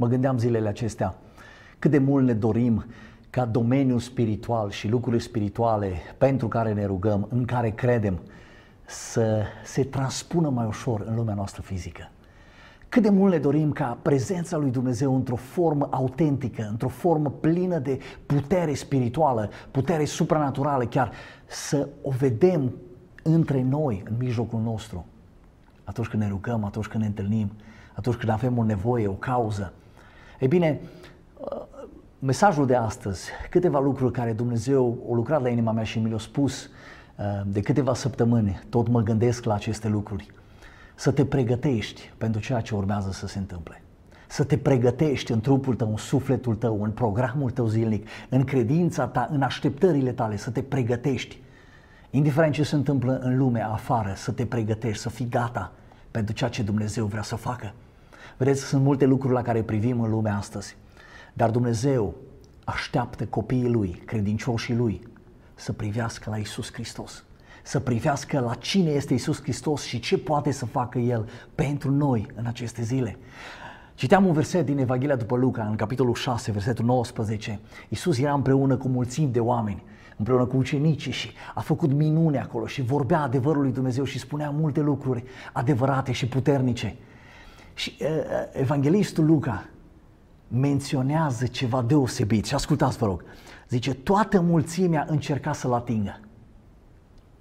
Mă gândeam zilele acestea cât de mult ne dorim ca domeniul spiritual și lucrurile spirituale pentru care ne rugăm, în care credem, să se transpună mai ușor în lumea noastră fizică. Cât de mult ne dorim ca prezența lui Dumnezeu într-o formă autentică, într-o formă plină de putere spirituală, putere supranaturală, chiar să o vedem între noi, în mijlocul nostru, atunci când ne rugăm, atunci când ne întâlnim, atunci când avem o nevoie, o cauză. Ei bine, mesajul de astăzi, câteva lucruri care Dumnezeu a lucrat la inima mea și mi le-a spus uh, de câteva săptămâni, tot mă gândesc la aceste lucruri. Să te pregătești pentru ceea ce urmează să se întâmple. Să te pregătești în trupul tău, în sufletul tău, în programul tău zilnic, în credința ta, în așteptările tale, să te pregătești. Indiferent ce se întâmplă în lumea afară, să te pregătești, să fii gata pentru ceea ce Dumnezeu vrea să facă. Vedeți, sunt multe lucruri la care privim în lumea astăzi. Dar Dumnezeu așteaptă copiii Lui, credincioșii Lui, să privească la Isus Hristos, să privească la cine este Isus Hristos și ce poate să facă El pentru noi în aceste zile. Citeam un verset din Evanghelia după Luca, în capitolul 6, versetul 19. Isus era împreună cu mulțimi de oameni, împreună cu ucenicii și a făcut minune acolo și vorbea adevărul lui Dumnezeu și spunea multe lucruri adevărate și puternice. Și uh, evanghelistul Luca menționează ceva deosebit și ascultați vă rog. Zice, toată mulțimea încerca să-l atingă.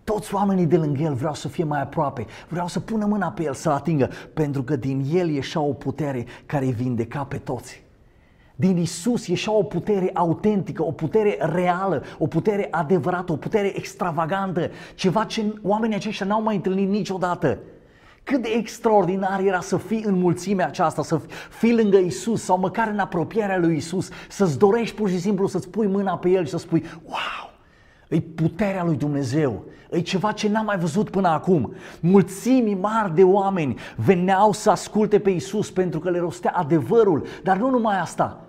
Toți oamenii de lângă el vreau să fie mai aproape, vreau să pună mâna pe el să-l atingă, pentru că din el ieșea o putere care îi vindeca pe toți. Din Isus ieșea o putere autentică, o putere reală, o putere adevărată, o putere extravagantă, ceva ce oamenii aceștia n-au mai întâlnit niciodată. Cât de extraordinar era să fii în mulțimea aceasta, să fii lângă Isus sau măcar în apropierea lui Isus, să-ți dorești pur și simplu să-ți pui mâna pe El și să spui, wow, e puterea lui Dumnezeu, e ceva ce n-am mai văzut până acum. Mulțimi mari de oameni veneau să asculte pe Isus pentru că le rostea adevărul, dar nu numai asta,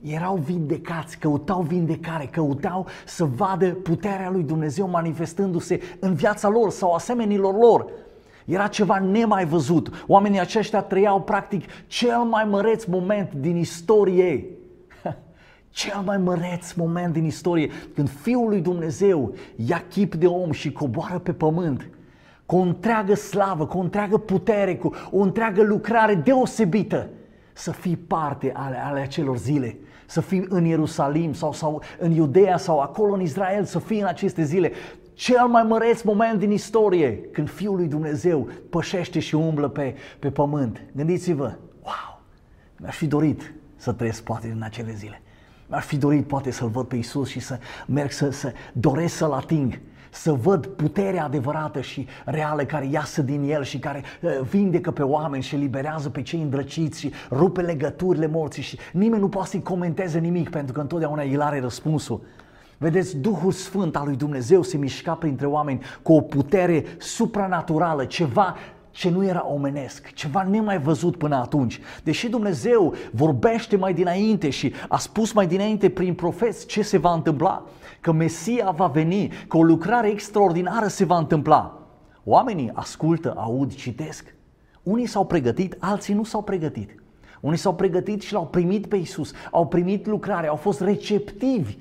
erau vindecați, căutau vindecare, căutau să vadă puterea lui Dumnezeu manifestându-se în viața lor sau asemenilor lor. Era ceva nemai văzut. Oamenii aceștia trăiau practic cel mai măreț moment din istorie. Cel mai măreț moment din istorie, când Fiul lui Dumnezeu ia chip de om și coboară pe pământ cu o întreagă slavă, cu o întreagă putere, cu o întreagă lucrare deosebită, să fii parte ale, ale acelor zile, să fii în Ierusalim sau, sau în Iudea sau acolo în Israel, să fii în aceste zile cel mai măreț moment din istorie, când Fiul lui Dumnezeu pășește și umblă pe, pe pământ. Gândiți-vă, wow, mi-aș fi dorit să trăiesc poate în acele zile. Mi-aș fi dorit poate să-L văd pe Isus și să merg să, să doresc să-L ating, să văd puterea adevărată și reală care iasă din El și care uh, vindecă pe oameni și eliberează pe cei îndrăciți și rupe legăturile morții și nimeni nu poate să-i comenteze nimic pentru că întotdeauna El are răspunsul. Vedeți, Duhul Sfânt al lui Dumnezeu se mișca printre oameni cu o putere supranaturală, ceva ce nu era omenesc, ceva nemai văzut până atunci. Deși Dumnezeu vorbește mai dinainte și a spus mai dinainte prin profeți ce se va întâmpla, că Mesia va veni, că o lucrare extraordinară se va întâmpla. Oamenii ascultă, aud, citesc. Unii s-au pregătit, alții nu s-au pregătit. Unii s-au pregătit și l-au primit pe Isus, au primit lucrare, au fost receptivi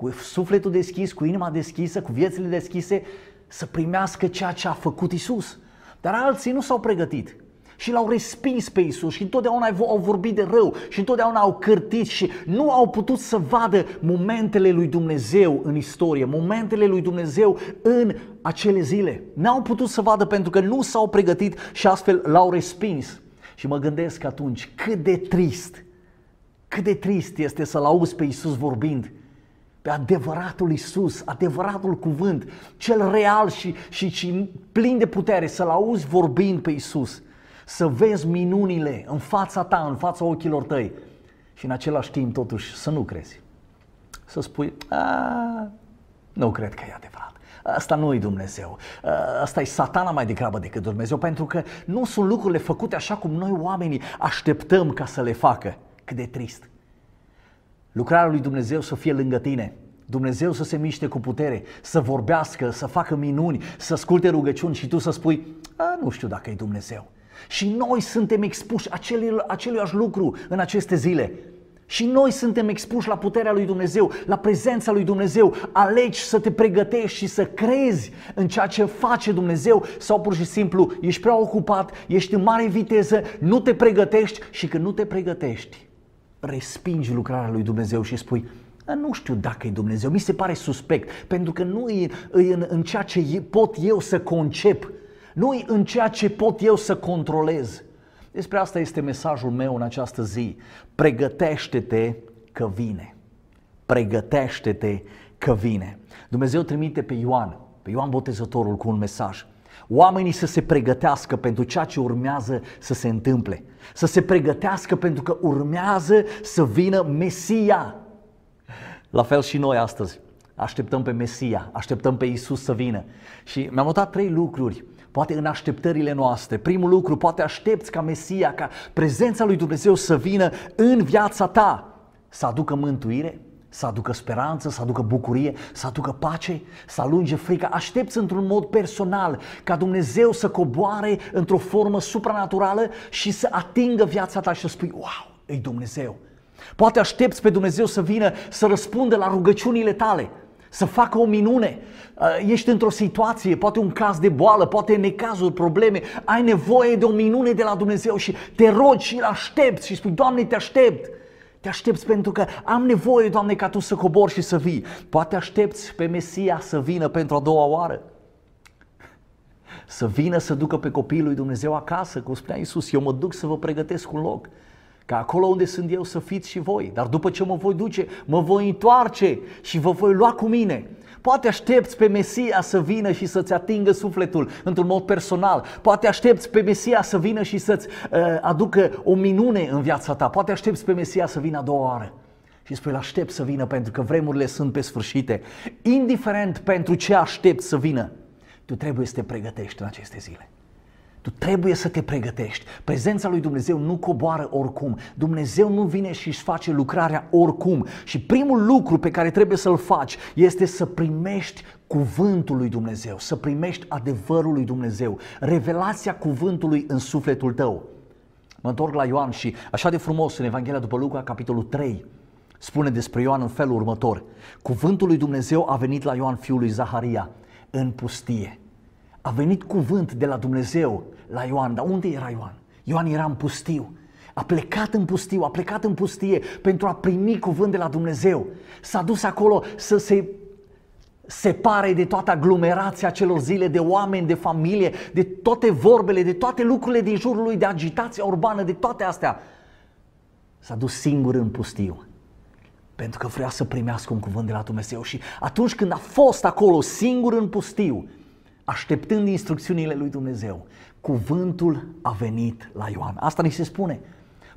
cu sufletul deschis, cu inima deschisă, cu viețile deschise, să primească ceea ce a făcut Isus. Dar alții nu s-au pregătit și l-au respins pe Isus și întotdeauna au vorbit de rău și întotdeauna au cârtit și nu au putut să vadă momentele lui Dumnezeu în istorie, momentele lui Dumnezeu în acele zile. N-au putut să vadă pentru că nu s-au pregătit și astfel l-au respins. Și mă gândesc atunci cât de trist, cât de trist este să-L auzi pe Isus vorbind pe adevăratul Isus, adevăratul cuvânt, cel real și, și, și plin de putere, să-L auzi vorbind pe Isus, să vezi minunile în fața ta, în fața ochilor tăi și în același timp totuși să nu crezi. Să spui, a, nu cred că e adevărat. Asta nu e Dumnezeu. Asta e satana mai degrabă decât Dumnezeu, pentru că nu sunt lucrurile făcute așa cum noi oamenii așteptăm ca să le facă. Cât de trist. Lucrarea lui Dumnezeu să fie lângă tine. Dumnezeu să se miște cu putere, să vorbească, să facă minuni, să asculte rugăciuni și tu să spui, A, nu știu dacă e Dumnezeu. Și noi suntem expuși acelui, aceluiași lucru în aceste zile. Și noi suntem expuși la puterea lui Dumnezeu, la prezența lui Dumnezeu. Alegi să te pregătești și să crezi în ceea ce face Dumnezeu sau pur și simplu ești prea ocupat, ești în mare viteză, nu te pregătești și când nu te pregătești, respingi lucrarea lui Dumnezeu și spui, nu știu dacă e Dumnezeu, mi se pare suspect, pentru că nu e în, în ceea ce pot eu să concep, nu e în ceea ce pot eu să controlez. Despre asta este mesajul meu în această zi. Pregătește-te că vine. Pregătește-te că vine. Dumnezeu trimite pe Ioan, pe Ioan Botezătorul cu un mesaj. Oamenii să se pregătească pentru ceea ce urmează să se întâmple. Să se pregătească pentru că urmează să vină Mesia. La fel și noi astăzi. Așteptăm pe Mesia, așteptăm pe Isus să vină. Și mi-am notat trei lucruri poate în așteptările noastre. Primul lucru, poate aștepți ca Mesia, ca prezența lui Dumnezeu să vină în viața ta, să aducă mântuire, să aducă speranță, să aducă bucurie, să aducă pace, să alunge frica. Aștepți într-un mod personal ca Dumnezeu să coboare într-o formă supranaturală și să atingă viața ta și să spui, wow, e Dumnezeu. Poate aștepți pe Dumnezeu să vină să răspundă la rugăciunile tale să facă o minune. Uh, ești într-o situație, poate un caz de boală, poate necazuri, probleme, ai nevoie de o minune de la Dumnezeu și te rogi și îl aștepți și spui, Doamne, te aștept. Te aștepți pentru că am nevoie, Doamne, ca Tu să cobori și să vii. Poate aștepți pe Mesia să vină pentru a doua oară. Să vină să ducă pe copiii lui Dumnezeu acasă, cum spunea Iisus, eu mă duc să vă pregătesc un loc ca acolo unde sunt eu să fiți și voi. Dar după ce mă voi duce, mă voi întoarce și vă voi lua cu mine. Poate aștepți pe Mesia să vină și să-ți atingă sufletul într-un mod personal. Poate aștepți pe Mesia să vină și să-ți uh, aducă o minune în viața ta. Poate aștepți pe Mesia să vină a doua oară. Și spui, aștept să vină pentru că vremurile sunt pe sfârșite. Indiferent pentru ce aștepți să vină, tu trebuie să te pregătești în aceste zile. Tu trebuie să te pregătești. Prezența lui Dumnezeu nu coboară oricum. Dumnezeu nu vine și își face lucrarea oricum. Și primul lucru pe care trebuie să-l faci este să primești cuvântul lui Dumnezeu, să primești adevărul lui Dumnezeu, revelația cuvântului în sufletul tău. Mă întorc la Ioan și așa de frumos în Evanghelia după Luca, capitolul 3, spune despre Ioan în felul următor. Cuvântul lui Dumnezeu a venit la Ioan fiul lui Zaharia în pustie a venit cuvânt de la Dumnezeu la Ioan. Dar unde era Ioan? Ioan era în pustiu. A plecat în pustiu, a plecat în pustie pentru a primi cuvânt de la Dumnezeu. S-a dus acolo să se separe de toată aglomerația celor zile, de oameni, de familie, de toate vorbele, de toate lucrurile din jurul lui, de agitația urbană, de toate astea. S-a dus singur în pustiu pentru că vrea să primească un cuvânt de la Dumnezeu și atunci când a fost acolo singur în pustiu, așteptând instrucțiunile lui Dumnezeu, cuvântul a venit la Ioan. Asta ni se spune.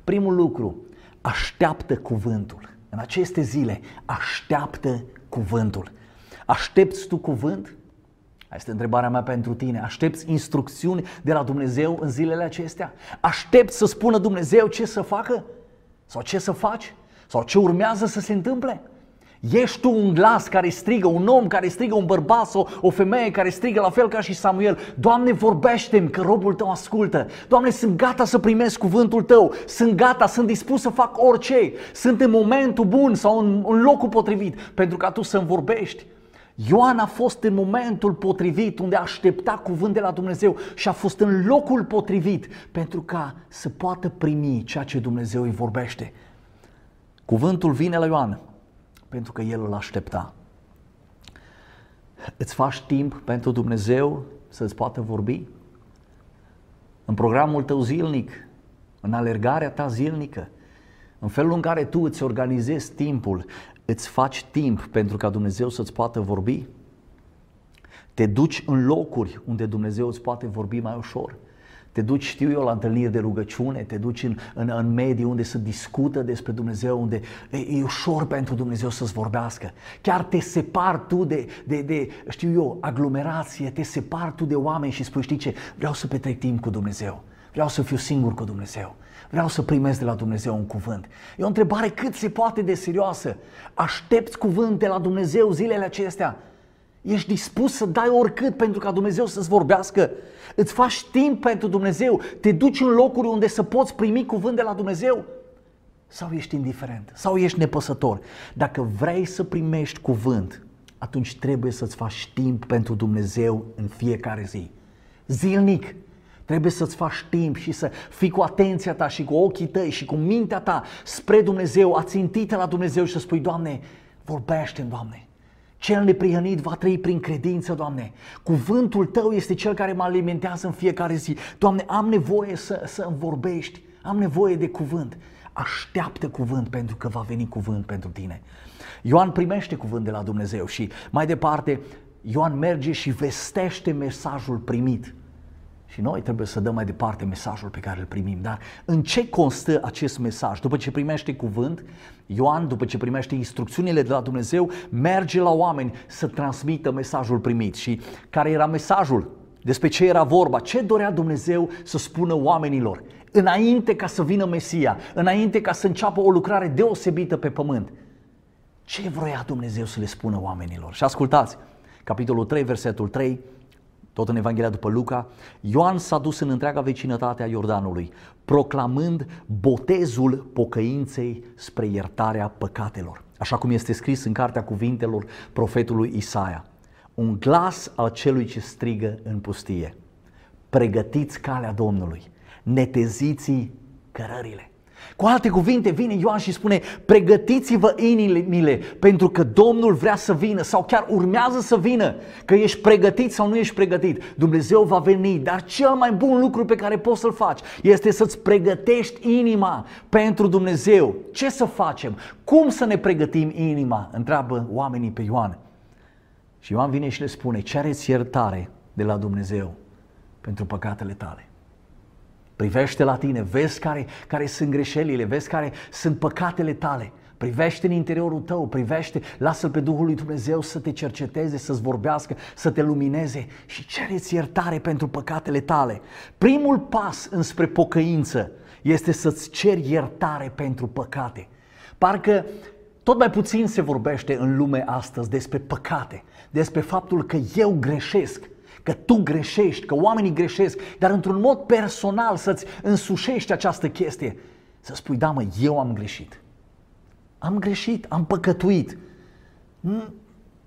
Primul lucru, așteaptă cuvântul. În aceste zile, așteaptă cuvântul. Aștepți tu cuvânt? Asta este întrebarea mea pentru tine. Aștepți instrucțiuni de la Dumnezeu în zilele acestea? Aștepți să spună Dumnezeu ce să facă? Sau ce să faci? Sau ce urmează să se întâmple? Ești tu un glas care strigă, un om care strigă, un bărbat sau o femeie care strigă la fel ca și Samuel. Doamne, vorbește-mi că robul tău ascultă. Doamne, sunt gata să primesc cuvântul tău. Sunt gata, sunt dispus să fac orice. Sunt în momentul bun sau în, în locul potrivit pentru ca tu să-mi vorbești. Ioan a fost în momentul potrivit unde aștepta cuvânt de la Dumnezeu și a fost în locul potrivit pentru ca să poată primi ceea ce Dumnezeu îi vorbește. Cuvântul vine la Ioan pentru că El îl aștepta. Îți faci timp pentru Dumnezeu să-ți poată vorbi? În programul tău zilnic, în alergarea ta zilnică, în felul în care tu îți organizezi timpul, îți faci timp pentru ca Dumnezeu să-ți poată vorbi? Te duci în locuri unde Dumnezeu îți poate vorbi mai ușor? Te duci, știu eu, la întâlniri de rugăciune, te duci în, în, în medii unde se discută despre Dumnezeu, unde e, e ușor pentru Dumnezeu să-ți vorbească. Chiar te separi tu de, de, de, știu eu, aglomerație, te separi tu de oameni și spui, știi ce, vreau să petrec timp cu Dumnezeu. Vreau să fiu singur cu Dumnezeu. Vreau să primesc de la Dumnezeu un cuvânt. E o întrebare cât se poate de serioasă. Aștepți cuvânt de la Dumnezeu zilele acestea? Ești dispus să dai oricât pentru ca Dumnezeu să-ți vorbească? Îți faci timp pentru Dumnezeu? Te duci în locuri unde să poți primi cuvânt de la Dumnezeu? Sau ești indiferent? Sau ești nepăsător? Dacă vrei să primești cuvânt, atunci trebuie să-ți faci timp pentru Dumnezeu în fiecare zi. Zilnic. Trebuie să-ți faci timp și să fii cu atenția ta și cu ochii tăi și cu mintea ta spre Dumnezeu, ațintită la Dumnezeu și să spui, Doamne, vorbește Doamne. Cel neprihănit va trăi prin credință, Doamne. Cuvântul Tău este cel care mă alimentează în fiecare zi. Doamne, am nevoie să, să îmi vorbești, am nevoie de cuvânt. Așteaptă cuvânt pentru că va veni cuvânt pentru tine. Ioan primește cuvânt de la Dumnezeu și mai departe Ioan merge și vestește mesajul primit. Și noi trebuie să dăm mai departe mesajul pe care îl primim. Dar în ce constă acest mesaj? După ce primește cuvânt, Ioan, după ce primește instrucțiunile de la Dumnezeu, merge la oameni să transmită mesajul primit. Și care era mesajul? Despre ce era vorba? Ce dorea Dumnezeu să spună oamenilor? Înainte ca să vină Mesia, înainte ca să înceapă o lucrare deosebită pe pământ. Ce vroia Dumnezeu să le spună oamenilor? Și ascultați, capitolul 3, versetul 3, tot în Evanghelia după Luca, Ioan s-a dus în întreaga vecinătate a Iordanului, proclamând botezul pocăinței spre iertarea păcatelor. Așa cum este scris în cartea cuvintelor profetului Isaia. Un glas al celui ce strigă în pustie. Pregătiți calea Domnului, neteziți cărările. Cu alte cuvinte, vine Ioan și spune, pregătiți-vă inimile pentru că Domnul vrea să vină sau chiar urmează să vină, că ești pregătit sau nu ești pregătit. Dumnezeu va veni, dar cel mai bun lucru pe care poți să-l faci este să-ți pregătești inima pentru Dumnezeu. Ce să facem? Cum să ne pregătim inima? Întreabă oamenii pe Ioan. Și Ioan vine și le spune, cereți iertare de la Dumnezeu pentru păcatele tale. Privește la tine, vezi care, care sunt greșelile, vezi care sunt păcatele tale. Privește în interiorul tău, privește, lasă-L pe Duhul lui Dumnezeu să te cerceteze, să-ți vorbească, să te lumineze și cereți iertare pentru păcatele tale. Primul pas înspre pocăință este să-ți ceri iertare pentru păcate. Parcă tot mai puțin se vorbește în lume astăzi despre păcate, despre faptul că eu greșesc, că tu greșești, că oamenii greșesc, dar într-un mod personal să-ți însușești această chestie. Să spui, da mă, eu am greșit. Am greșit, am păcătuit.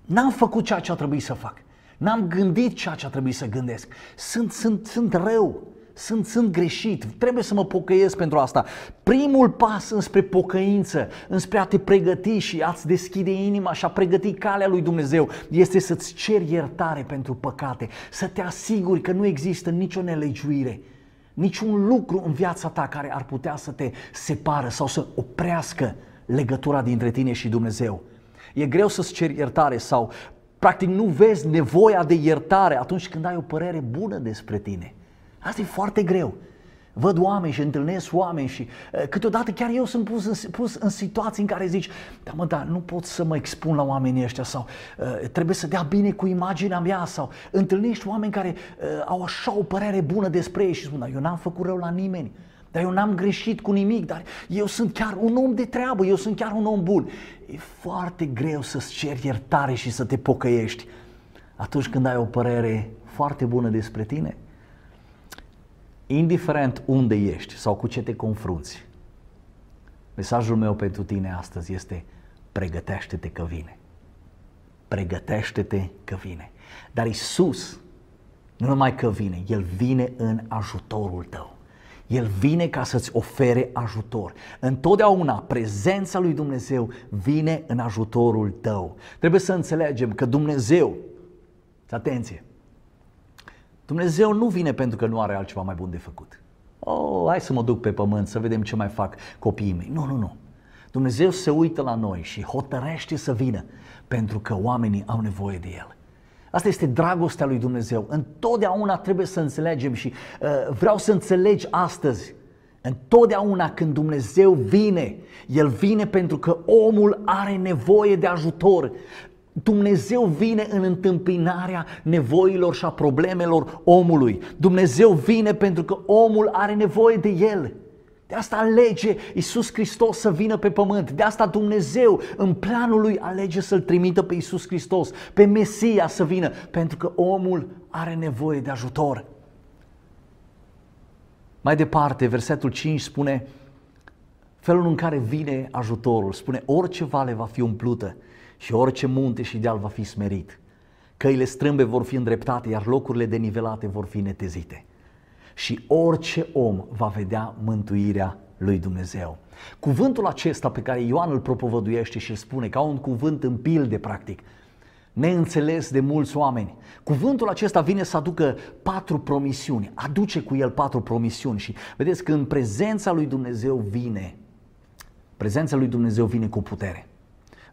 N-am făcut ceea ce a trebuit să fac. N-am gândit ceea ce a trebuit să gândesc. Sunt, sunt, sunt rău sunt, sunt greșit, trebuie să mă pocăiesc pentru asta. Primul pas înspre pocăință, înspre a te pregăti și a-ți deschide inima și a pregăti calea lui Dumnezeu, este să-ți ceri iertare pentru păcate, să te asiguri că nu există nicio nelegiuire, niciun lucru în viața ta care ar putea să te separă sau să oprească legătura dintre tine și Dumnezeu. E greu să-ți ceri iertare sau practic nu vezi nevoia de iertare atunci când ai o părere bună despre tine. Asta e foarte greu. Văd oameni și întâlnesc oameni și uh, câteodată chiar eu sunt pus în, pus în situații în care zici, da mă, da, nu pot să mă expun la oamenii ăștia sau uh, trebuie să dea bine cu imaginea mea sau întâlnești oameni care uh, au așa o părere bună despre ei și spun, da, eu n-am făcut rău la nimeni, dar eu n-am greșit cu nimic, dar eu sunt chiar un om de treabă, eu sunt chiar un om bun. E foarte greu să-ți ceri iertare și să te pocăiești atunci când ai o părere foarte bună despre tine indiferent unde ești sau cu ce te confrunți, mesajul meu pentru tine astăzi este pregătește-te că vine. Pregătește-te că vine. Dar Isus, nu numai că vine, El vine în ajutorul tău. El vine ca să-ți ofere ajutor. Întotdeauna prezența lui Dumnezeu vine în ajutorul tău. Trebuie să înțelegem că Dumnezeu, atenție, Dumnezeu nu vine pentru că nu are altceva mai bun de făcut. Oh, hai să mă duc pe pământ să vedem ce mai fac copiii mei. Nu, nu, nu. Dumnezeu se uită la noi și hotărăște să vină pentru că oamenii au nevoie de El. Asta este dragostea lui Dumnezeu. Întotdeauna trebuie să înțelegem și uh, vreau să înțelegi astăzi. Întotdeauna când Dumnezeu vine, El vine pentru că omul are nevoie de ajutor. Dumnezeu vine în întâmpinarea nevoilor și a problemelor omului. Dumnezeu vine pentru că omul are nevoie de el. De asta alege Isus Hristos să vină pe pământ. De asta Dumnezeu în planul lui alege să-L trimită pe Isus Hristos, pe Mesia să vină, pentru că omul are nevoie de ajutor. Mai departe, versetul 5 spune, felul în care vine ajutorul, spune, orice vale va fi umplută și orice munte și deal va fi smerit. Căile strâmbe vor fi îndreptate, iar locurile denivelate vor fi netezite. Și orice om va vedea mântuirea lui Dumnezeu. Cuvântul acesta pe care Ioan îl propovăduiește și îl spune ca un cuvânt în pilde, practic, neînțeles de mulți oameni. Cuvântul acesta vine să aducă patru promisiuni, aduce cu el patru promisiuni și vedeți că în prezența lui Dumnezeu vine, prezența lui Dumnezeu vine cu putere.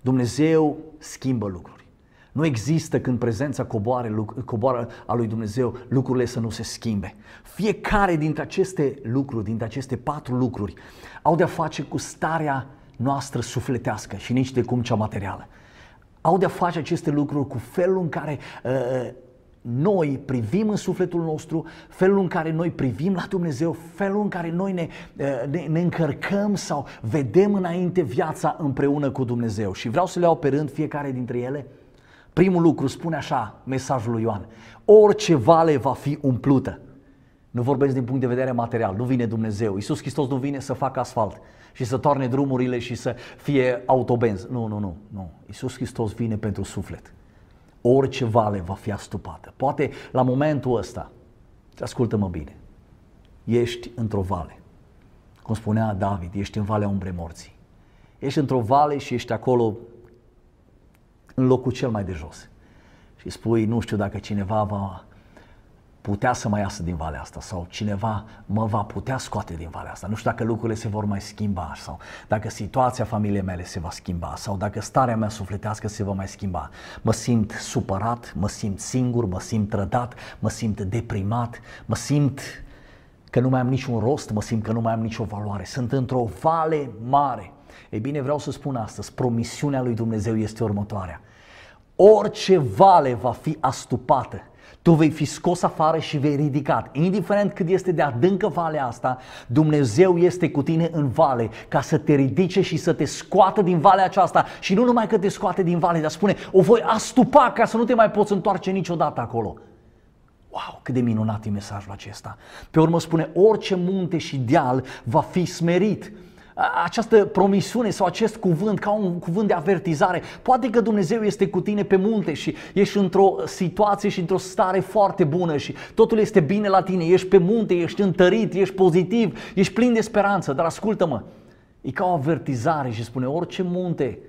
Dumnezeu schimbă lucruri. Nu există când prezența coboare, coboară a lui Dumnezeu lucrurile să nu se schimbe. Fiecare dintre aceste lucruri, dintre aceste patru lucruri, au de-a face cu starea noastră sufletească și nici de cum cea materială. Au de-a face aceste lucruri cu felul în care uh, noi privim în sufletul nostru, felul în care noi privim la Dumnezeu, felul în care noi ne, uh, ne, ne încărcăm sau vedem înainte viața împreună cu Dumnezeu. Și vreau să le iau pe rând fiecare dintre ele. Primul lucru spune așa mesajul lui Ioan. Orice vale va fi umplută. Nu vorbesc din punct de vedere material, nu vine Dumnezeu. Iisus Hristos nu vine să facă asfalt și să toarne drumurile și să fie autobenz. Nu, nu, nu, nu. Iisus Hristos vine pentru suflet. Orice vale va fi astupată. Poate la momentul ăsta, ascultă-mă bine, ești într-o vale. Cum spunea David, ești în valea umbrei morții. Ești într-o vale și ești acolo în locul cel mai de jos. Și spui, nu știu dacă cineva va putea să mai iasă din valea asta sau cineva mă va putea scoate din valea asta. Nu știu dacă lucrurile se vor mai schimba sau dacă situația familiei mele se va schimba sau dacă starea mea sufletească se va mai schimba. Mă simt supărat, mă simt singur, mă simt trădat, mă simt deprimat, mă simt că nu mai am niciun rost, mă simt că nu mai am nicio valoare. Sunt într-o vale mare. Ei bine, vreau să spun astăzi, promisiunea lui Dumnezeu este următoarea. Orice vale va fi astupată, tu vei fi scos afară și vei ridicat. Indiferent cât este de adâncă valea asta, Dumnezeu este cu tine în vale ca să te ridice și să te scoată din valea aceasta. Și nu numai că te scoate din vale, dar spune, o voi astupa ca să nu te mai poți întoarce niciodată acolo. Wow, cât de minunat e mesajul acesta. Pe urmă spune, orice munte și deal va fi smerit această promisiune sau acest cuvânt ca un cuvânt de avertizare. Poate că Dumnezeu este cu tine pe munte și ești într-o situație și într-o stare foarte bună și totul este bine la tine, ești pe munte, ești întărit, ești pozitiv, ești plin de speranță, dar ascultă-mă, e ca o avertizare și spune orice munte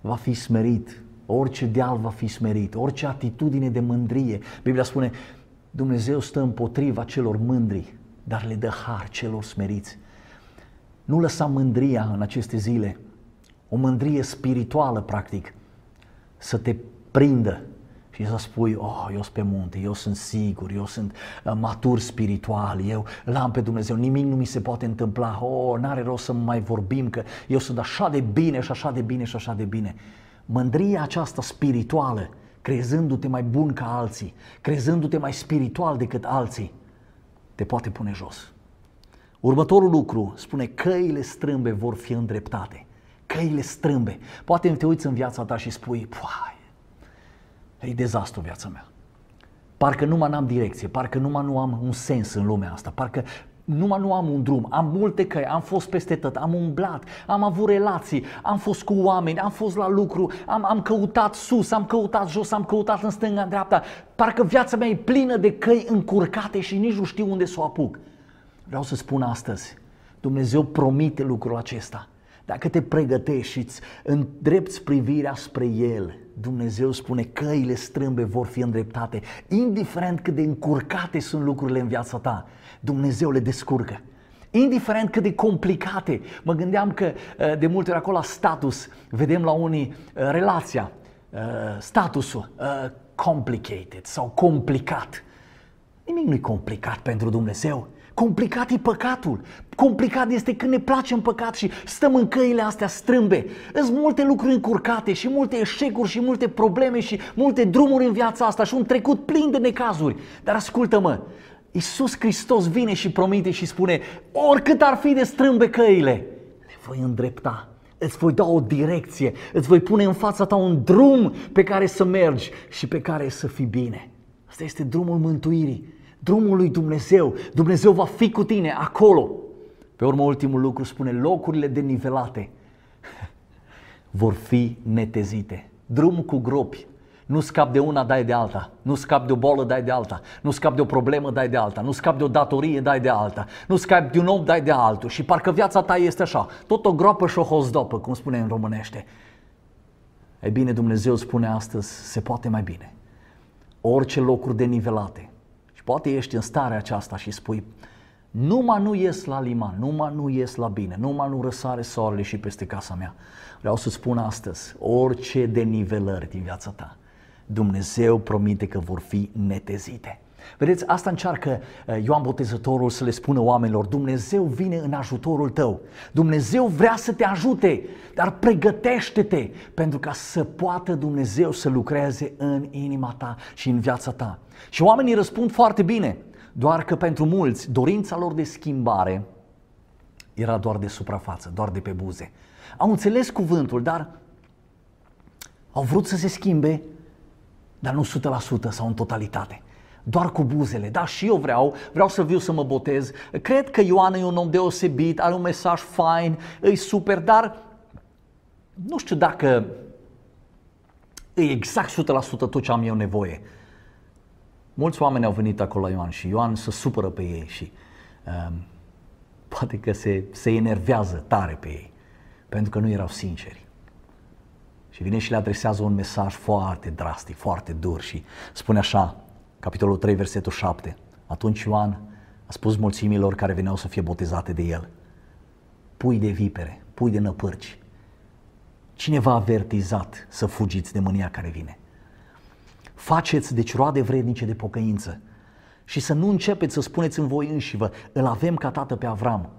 va fi smerit, orice deal va fi smerit, orice atitudine de mândrie. Biblia spune, Dumnezeu stă împotriva celor mândri, dar le dă har celor smeriți. Nu lăsa mândria în aceste zile, o mândrie spirituală, practic, să te prindă și să spui, oh, eu sunt pe munte, eu sunt sigur, eu sunt uh, matur spiritual, eu l-am pe Dumnezeu, nimic nu mi se poate întâmpla, oh, n-are rost să mai vorbim că eu sunt așa de bine și așa de bine și așa de bine. Mândria aceasta spirituală, crezându-te mai bun ca alții, crezându-te mai spiritual decât alții, te poate pune jos. Următorul lucru spune căile strâmbe vor fi îndreptate. Căile strâmbe. Poate te uiți în viața ta și spui, puai, e dezastru viața mea. Parcă numai n-am direcție, parcă numai nu am un sens în lumea asta, parcă numai nu am un drum, am multe căi, am fost peste tot, am umblat, am avut relații, am fost cu oameni, am fost la lucru, am, am căutat sus, am căutat jos, am căutat în stânga, în dreapta. Parcă viața mea e plină de căi încurcate și nici nu știu unde să o apuc. Vreau să spun astăzi, Dumnezeu promite lucrul acesta. Dacă te pregătești și îți îndrepți privirea spre El, Dumnezeu spune căile strâmbe vor fi îndreptate, indiferent cât de încurcate sunt lucrurile în viața ta, Dumnezeu le descurcă. Indiferent cât de complicate, mă gândeam că uh, de multe ori acolo la status, vedem la unii uh, relația, uh, statusul complicated sau complicat. Nimic nu e complicat pentru Dumnezeu. Complicat e păcatul. Complicat este când ne place în păcat și stăm în căile astea strâmbe. Sunt multe lucruri încurcate și multe eșecuri și multe probleme și multe drumuri în viața asta și un trecut plin de necazuri. Dar ascultă-mă, Iisus Hristos vine și promite și spune, oricât ar fi de strâmbe căile, le voi îndrepta, îți voi da o direcție, îți voi pune în fața ta un drum pe care să mergi și pe care să fii bine. Asta este drumul mântuirii, drumul lui Dumnezeu. Dumnezeu va fi cu tine acolo. Pe urmă, ultimul lucru spune, locurile denivelate vor fi netezite. Drum cu gropi, nu scap de una, dai de alta. Nu scap de o bolă, dai de alta. Nu scap de o problemă, dai de alta. Nu scap de o datorie, dai de alta. Nu scap de un om, dai de altul. Și parcă viața ta este așa, tot o groapă și o hozdopă, cum spune în românește. E bine, Dumnezeu spune astăzi, se poate mai bine. Orice locuri denivelate. Și poate ești în starea aceasta și spui, numai nu ies la liman, numai nu ies la bine, numai nu răsare soarele și peste casa mea. Vreau să spun astăzi, orice denivelări din viața ta, Dumnezeu promite că vor fi netezite. Vedeți, asta încearcă uh, Ioan Botezătorul să le spună oamenilor, Dumnezeu vine în ajutorul tău, Dumnezeu vrea să te ajute, dar pregătește-te pentru ca să poată Dumnezeu să lucreze în inima ta și în viața ta. Și oamenii răspund foarte bine, doar că pentru mulți dorința lor de schimbare era doar de suprafață, doar de pe buze. Au înțeles cuvântul, dar au vrut să se schimbe, dar nu 100% sau în totalitate. Doar cu buzele. Da, și eu vreau, vreau să viu să mă botez. Cred că Ioan e un om deosebit, are un mesaj fain, e super, dar nu știu dacă e exact 100% tot ce am eu nevoie. Mulți oameni au venit acolo la Ioan și Ioan se supără pe ei și um, poate că se, se enervează tare pe ei pentru că nu erau sinceri. Și vine și le adresează un mesaj foarte drastic, foarte dur și spune așa, capitolul 3, versetul 7. Atunci Ioan a spus mulțimilor care veneau să fie botezate de el, pui de vipere, pui de năpârci, cine v-a avertizat să fugiți de mânia care vine? Faceți deci roade vrednice de pocăință și să nu începeți să spuneți în voi înșivă, îl avem ca tată pe Avram.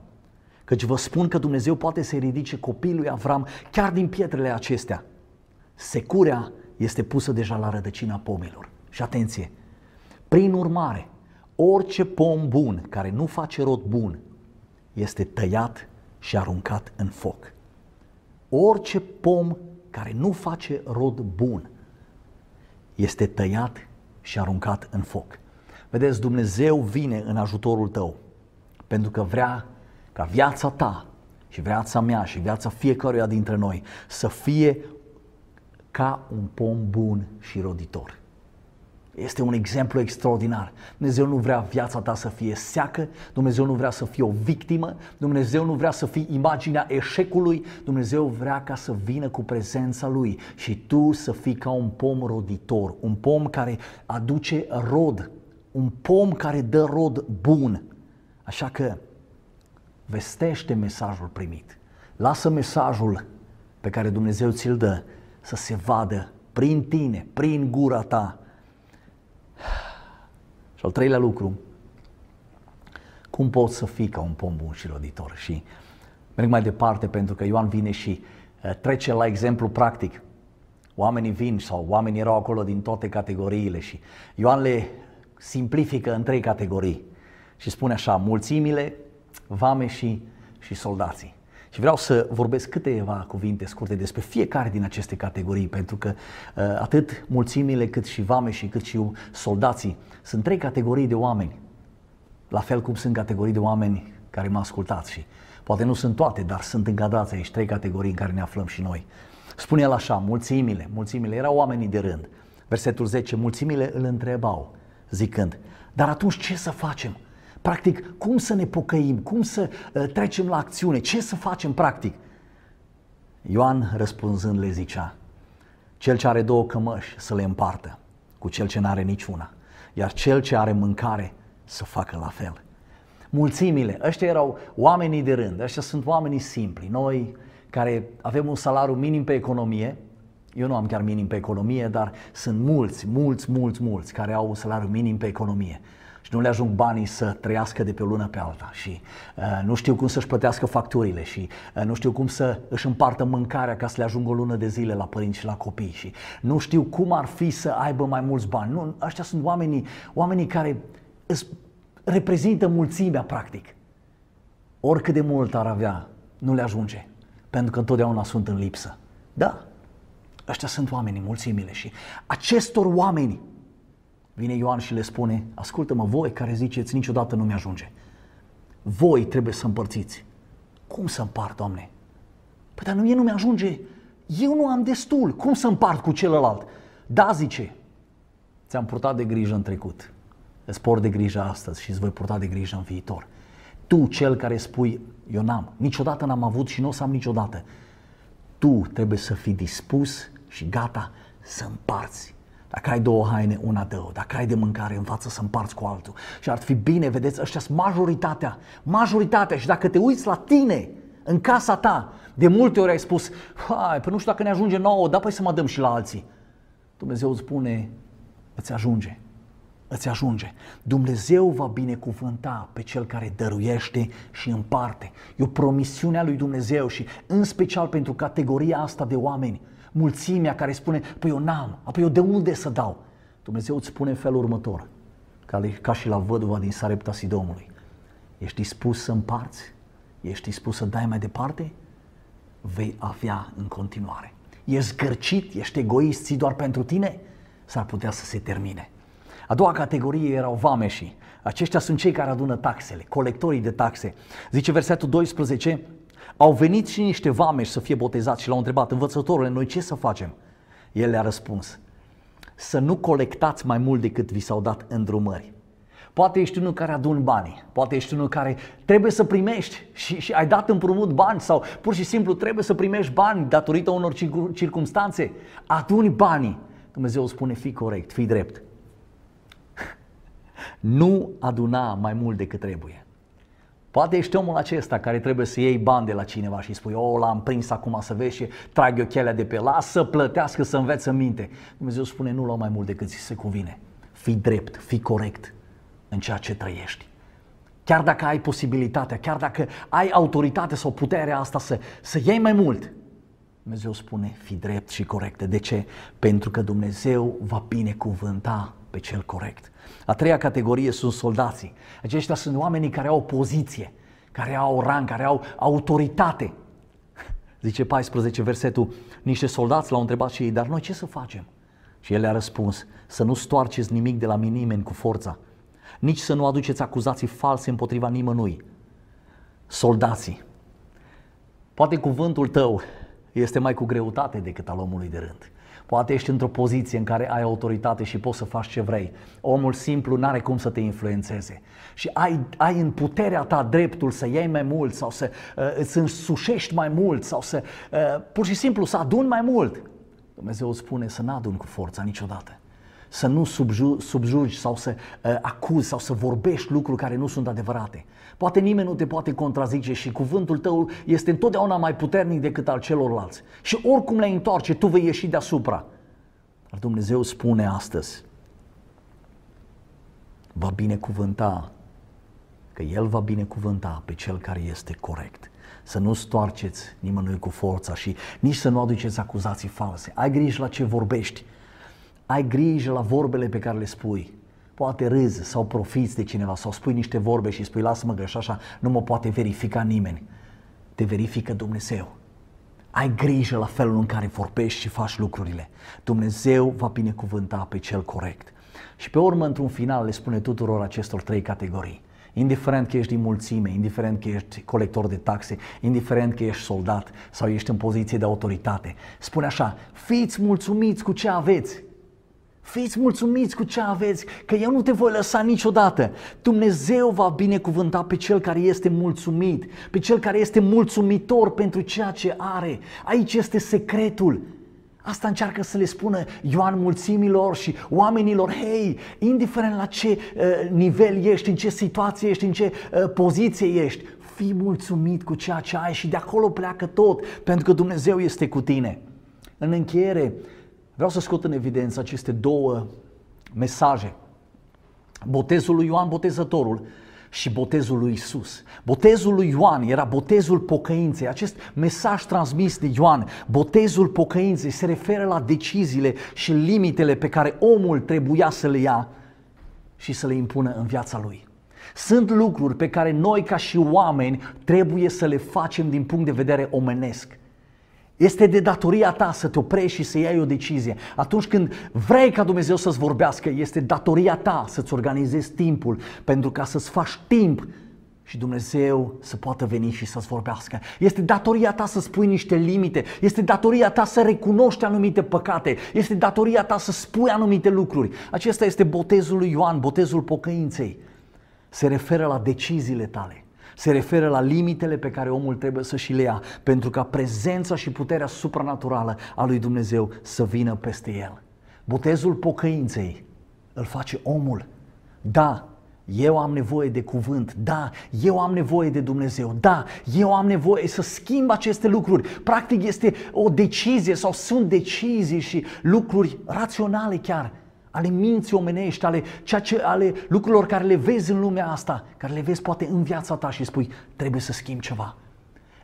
Căci vă spun că Dumnezeu poate să ridice copilul lui Avram chiar din pietrele acestea. Securea este pusă deja la rădăcina pomilor. Și atenție, prin urmare, orice pom bun care nu face rod bun este tăiat și aruncat în foc. Orice pom care nu face rod bun este tăiat și aruncat în foc. Vedeți, Dumnezeu vine în ajutorul tău pentru că vrea ca viața ta și viața mea și viața fiecăruia dintre noi să fie ca un pom bun și roditor. Este un exemplu extraordinar. Dumnezeu nu vrea viața ta să fie seacă, Dumnezeu nu vrea să fie o victimă, Dumnezeu nu vrea să fii imaginea eșecului, Dumnezeu vrea ca să vină cu prezența Lui și tu să fii ca un pom roditor, un pom care aduce rod, un pom care dă rod bun. Așa că vestește mesajul primit. Lasă mesajul pe care Dumnezeu ți-l dă să se vadă prin tine, prin gura ta. Și al treilea lucru, cum poți să fii ca un pom bun și roditor? Și merg mai departe pentru că Ioan vine și uh, trece la exemplu practic. Oamenii vin sau oamenii erau acolo din toate categoriile și Ioan le simplifică în trei categorii și spune așa, mulțimile, vame și, și soldații. Și vreau să vorbesc câteva cuvinte scurte despre fiecare din aceste categorii, pentru că uh, atât mulțimile cât și vame și cât și soldații sunt trei categorii de oameni. La fel cum sunt categorii de oameni care mă ascultați și poate nu sunt toate, dar sunt încadrați aici trei categorii în care ne aflăm și noi. Spune el așa, mulțimile, mulțimile erau oamenii de rând. Versetul 10, mulțimile îl întrebau, zicând, dar atunci ce să facem? Practic, cum să ne pocăim, cum să uh, trecem la acțiune, ce să facem practic? Ioan răspunzând le zicea, cel ce are două cămăși să le împartă cu cel ce n-are niciuna, iar cel ce are mâncare să facă la fel. Mulțimile, ăștia erau oamenii de rând, ăștia sunt oamenii simpli. Noi care avem un salariu minim pe economie, eu nu am chiar minim pe economie, dar sunt mulți, mulți, mulți, mulți care au un salariu minim pe economie și nu le ajung banii să trăiască de pe o lună pe alta și uh, nu știu cum să-și plătească facturile și uh, nu știu cum să își împartă mâncarea ca să le ajungă o lună de zile la părinți și la copii și nu știu cum ar fi să aibă mai mulți bani. Nu, ăștia sunt oamenii, oamenii care reprezintă mulțimea, practic. Oricât de mult ar avea, nu le ajunge, pentru că întotdeauna sunt în lipsă. Da, ăștia sunt oamenii, mulțimile și acestor oameni vine Ioan și le spune, ascultă-mă voi care ziceți niciodată nu mi-ajunge. Voi trebuie să împărțiți. Cum să împart, Doamne? Păi dar nu, mie nu mi-ajunge. Eu nu am destul. Cum să împart cu celălalt? Da, zice, ți-am purtat de grijă în trecut. Îți por de grijă astăzi și îți voi purta de grijă în viitor. Tu, cel care spui, eu n-am, niciodată n-am avut și nu o să am niciodată. Tu trebuie să fii dispus și gata să împarți. Dacă ai două haine, una dă Dacă ai de mâncare, învață să împarți cu altul. Și ar fi bine, vedeți, ăștia sunt majoritatea. Majoritatea. Și dacă te uiți la tine, în casa ta, de multe ori ai spus, hai, păi nu știu dacă ne ajunge nouă, dar păi să mă dăm și la alții. Dumnezeu îți spune, îți ajunge, îți ajunge. Dumnezeu va binecuvânta pe cel care dăruiește și împarte. E o promisiune a lui Dumnezeu și în special pentru categoria asta de oameni, mulțimea care spune, păi eu n-am, apoi eu de unde să dau? Dumnezeu îți spune în felul următor, ca, ca și la văduva din Sarepta Sidomului. Ești dispus să împarți? Ești dispus să dai mai departe? Vei avea în continuare. Ești zgârcit, ești egoist, ții doar pentru tine? S-ar putea să se termine. A doua categorie erau vameșii. Aceștia sunt cei care adună taxele, colectorii de taxe. Zice versetul 12, au venit și niște vameși să fie botezați și l-au întrebat, învățătorule, noi ce să facem? El le-a răspuns, să nu colectați mai mult decât vi s-au dat îndrumări. Poate ești unul care adun banii, poate ești unul care trebuie să primești și, și ai dat împrumut bani sau pur și simplu trebuie să primești bani datorită unor circunstanțe. Aduni banii. Dumnezeu spune, fii corect, fii drept. nu aduna mai mult decât trebuie. Poate ești omul acesta care trebuie să iei bani de la cineva și spui, oh, l-am prins acum să vezi și trag eu chelea de pe las, să plătească, să învețe minte. Dumnezeu spune, nu lua mai mult decât ți se cuvine. Fii drept, fii corect în ceea ce trăiești. Chiar dacă ai posibilitatea, chiar dacă ai autoritate sau puterea asta să, să iei mai mult, Dumnezeu spune, fi drept și corect. De ce? Pentru că Dumnezeu va binecuvânta pe cel corect. A treia categorie sunt soldații. Aceștia sunt oamenii care au poziție, care au rang, care au autoritate. Zice 14 versetul, niște soldați l-au întrebat și ei, dar noi ce să facem? Și el le-a răspuns, să nu stoarceți nimic de la nimeni cu forța, nici să nu aduceți acuzații false împotriva nimănui. Soldații. Poate cuvântul tău este mai cu greutate decât al omului de rând. Poate ești într-o poziție în care ai autoritate și poți să faci ce vrei. Omul simplu nu are cum să te influențeze. Și ai, ai în puterea ta dreptul să iei mai mult sau să uh, îți însușești mai mult sau să uh, pur și simplu să aduni mai mult. Dumnezeu îți spune să nu aduni cu forța niciodată să nu subju- subjugi sau să uh, acuzi sau să vorbești lucruri care nu sunt adevărate. Poate nimeni nu te poate contrazice și cuvântul tău este întotdeauna mai puternic decât al celorlalți. Și oricum le întoarce, tu vei ieși deasupra. Dar Dumnezeu spune astăzi, va binecuvânta, că El va binecuvânta pe cel care este corect. Să nu stoarceți nimănui cu forța și nici să nu aduceți acuzații false. Ai grijă la ce vorbești ai grijă la vorbele pe care le spui. Poate râzi sau profiți de cineva sau spui niște vorbe și spui lasă-mă că așa nu mă poate verifica nimeni. Te verifică Dumnezeu. Ai grijă la felul în care vorbești și faci lucrurile. Dumnezeu va binecuvânta pe cel corect. Și pe urmă, într-un final, le spune tuturor acestor trei categorii. Indiferent că ești din mulțime, indiferent că ești colector de taxe, indiferent că ești soldat sau ești în poziție de autoritate. Spune așa, fiți mulțumiți cu ce aveți, Fiți mulțumiți cu ce aveți, că eu nu te voi lăsa niciodată. Dumnezeu va binecuvânta pe cel care este mulțumit, pe cel care este mulțumitor pentru ceea ce are. Aici este secretul. Asta încearcă să le spună Ioan mulțimilor și oamenilor, hei, indiferent la ce uh, nivel ești, în ce situație ești, în ce uh, poziție ești, fii mulțumit cu ceea ce ai și de acolo pleacă tot, pentru că Dumnezeu este cu tine. În încheiere, Vreau să scot în evidență aceste două mesaje. Botezul lui Ioan Botezătorul și botezul lui Isus. Botezul lui Ioan era botezul pocăinței. Acest mesaj transmis de Ioan, botezul pocăinței, se referă la deciziile și limitele pe care omul trebuia să le ia și să le impună în viața lui. Sunt lucruri pe care noi ca și oameni trebuie să le facem din punct de vedere omenesc. Este de datoria ta să te oprești și să iei o decizie. Atunci când vrei ca Dumnezeu să-ți vorbească, este datoria ta să-ți organizezi timpul pentru ca să-ți faci timp și Dumnezeu să poată veni și să-ți vorbească. Este datoria ta să spui niște limite, este datoria ta să recunoști anumite păcate, este datoria ta să spui anumite lucruri. Acesta este botezul lui Ioan, botezul pocăinței. Se referă la deciziile tale se referă la limitele pe care omul trebuie să și le ia pentru ca prezența și puterea supranaturală a lui Dumnezeu să vină peste el. Botezul pocăinței îl face omul. Da, eu am nevoie de cuvânt, da, eu am nevoie de Dumnezeu, da, eu am nevoie să schimb aceste lucruri. Practic este o decizie sau sunt decizii și lucruri raționale chiar ale minții omenești, ale, ceea ce, ale lucrurilor care le vezi în lumea asta, care le vezi poate în viața ta și spui, trebuie să schimb ceva.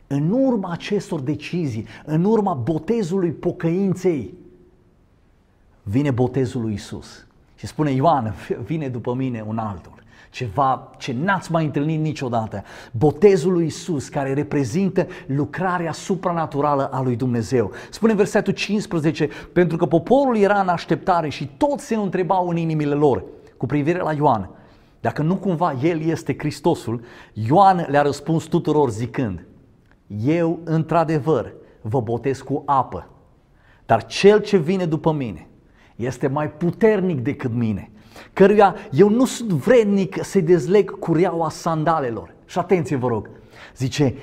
În urma acestor decizii, în urma botezului pocăinței, vine botezul lui Isus. Și spune Ioan, vine după mine un altul ceva ce n-ați mai întâlnit niciodată. Botezul lui Isus, care reprezintă lucrarea supranaturală a lui Dumnezeu. Spune versetul 15, pentru că poporul era în așteptare și toți se întrebau în inimile lor cu privire la Ioan. Dacă nu cumva El este Hristosul, Ioan le-a răspuns tuturor zicând, eu într-adevăr vă botez cu apă, dar cel ce vine după mine este mai puternic decât mine căruia eu nu sunt vrednic să-i dezleg cureaua sandalelor. Și atenție vă rog, zice,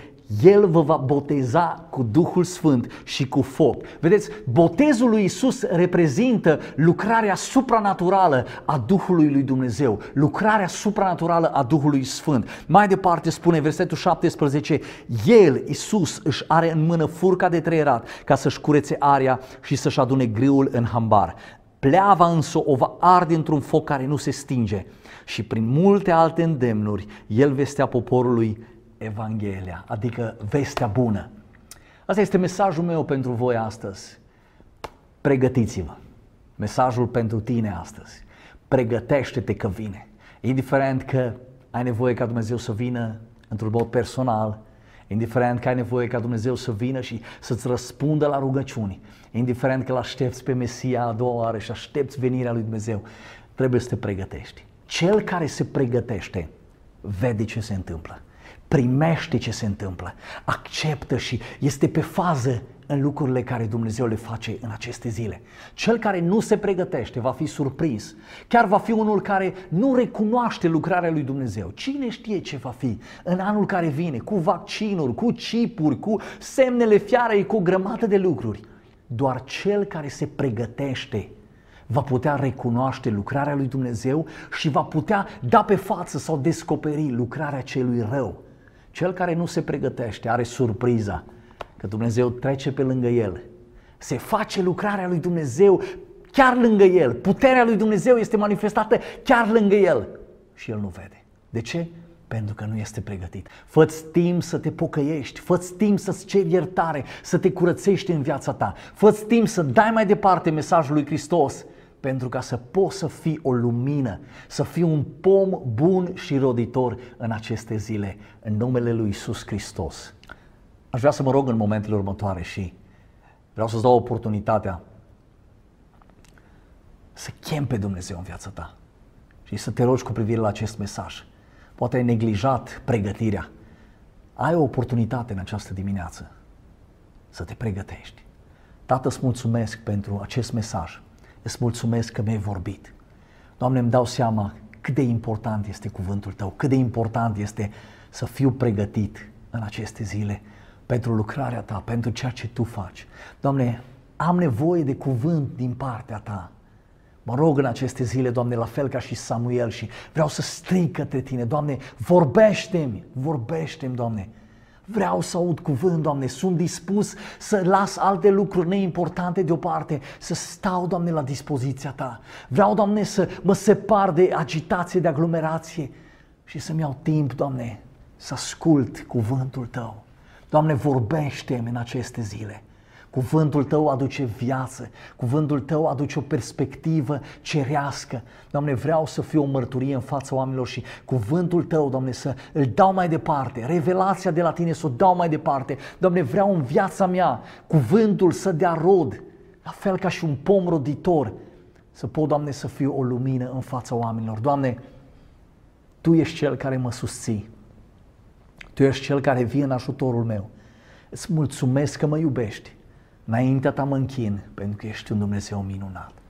el vă va boteza cu Duhul Sfânt și cu foc. Vedeți, botezul lui Isus reprezintă lucrarea supranaturală a Duhului lui Dumnezeu, lucrarea supranaturală a Duhului Sfânt. Mai departe spune versetul 17, El, Isus, își are în mână furca de treierat ca să-și curețe aria și să-și adune griul în hambar. Pleava însă o va arde într-un foc care nu se stinge și prin multe alte îndemnuri el vestea poporului Evanghelia, adică vestea bună. Asta este mesajul meu pentru voi astăzi. Pregătiți-vă. Mesajul pentru tine astăzi. Pregătește-te că vine. Indiferent că ai nevoie ca Dumnezeu să vină într-un mod personal, indiferent că ai nevoie ca Dumnezeu să vină și să-ți răspundă la rugăciuni, indiferent că l-aștepți pe Mesia a doua oară și aștepți venirea lui Dumnezeu, trebuie să te pregătești. Cel care se pregătește vede ce se întâmplă, primește ce se întâmplă, acceptă și este pe fază în lucrurile care Dumnezeu le face în aceste zile. Cel care nu se pregătește va fi surprins. Chiar va fi unul care nu recunoaște lucrarea lui Dumnezeu. Cine știe ce va fi în anul care vine, cu vaccinuri, cu chipuri, cu semnele fiarei, cu o grămadă de lucruri. Doar cel care se pregătește va putea recunoaște lucrarea lui Dumnezeu și va putea da pe față sau descoperi lucrarea celui rău. Cel care nu se pregătește are surpriza că Dumnezeu trece pe lângă el. Se face lucrarea lui Dumnezeu chiar lângă el. Puterea lui Dumnezeu este manifestată chiar lângă el și el nu vede. De ce? Pentru că nu este pregătit. Fă-ți timp să te pocăiești, fă-ți timp să-ți ceri iertare, să te curățești în viața ta, fă-ți timp să dai mai departe mesajul lui Hristos, pentru ca să poți să fii o lumină, să fii un pom bun și roditor în aceste zile, în numele lui Isus Hristos. Aș vrea să mă rog în momentele următoare și vreau să-ți dau oportunitatea să chem pe Dumnezeu în viața ta și să te rogi cu privire la acest mesaj. Poate ai neglijat pregătirea. Ai o oportunitate în această dimineață să te pregătești. Tată, îți mulțumesc pentru acest mesaj. Îți mulțumesc că mi-ai vorbit. Doamne, îmi dau seama cât de important este cuvântul Tău, cât de important este să fiu pregătit în aceste zile pentru lucrarea Ta, pentru ceea ce Tu faci. Doamne, am nevoie de cuvânt din partea Ta. Mă rog în aceste zile, Doamne, la fel ca și Samuel și vreau să strig către Tine. Doamne, vorbește-mi, vorbește-mi, Doamne. Vreau să aud cuvânt, Doamne, sunt dispus să las alte lucruri neimportante deoparte, să stau, Doamne, la dispoziția Ta. Vreau, Doamne, să mă separ de agitație, de aglomerație și să-mi iau timp, Doamne, să ascult cuvântul Tău. Doamne, vorbește în aceste zile. Cuvântul Tău aduce viață, Cuvântul Tău aduce o perspectivă cerească. Doamne, vreau să fiu o mărturie în fața oamenilor și Cuvântul Tău, Doamne, să îl dau mai departe, revelația de la Tine să o dau mai departe. Doamne, vreau în viața mea Cuvântul să dea rod, la fel ca și un pom roditor, să pot, Doamne, să fiu o lumină în fața oamenilor. Doamne, Tu ești Cel care mă susții. Tu ești Cel care vine în ajutorul meu. Îți mulțumesc că mă iubești. Înaintea ta mă închin pentru că ești un Dumnezeu minunat.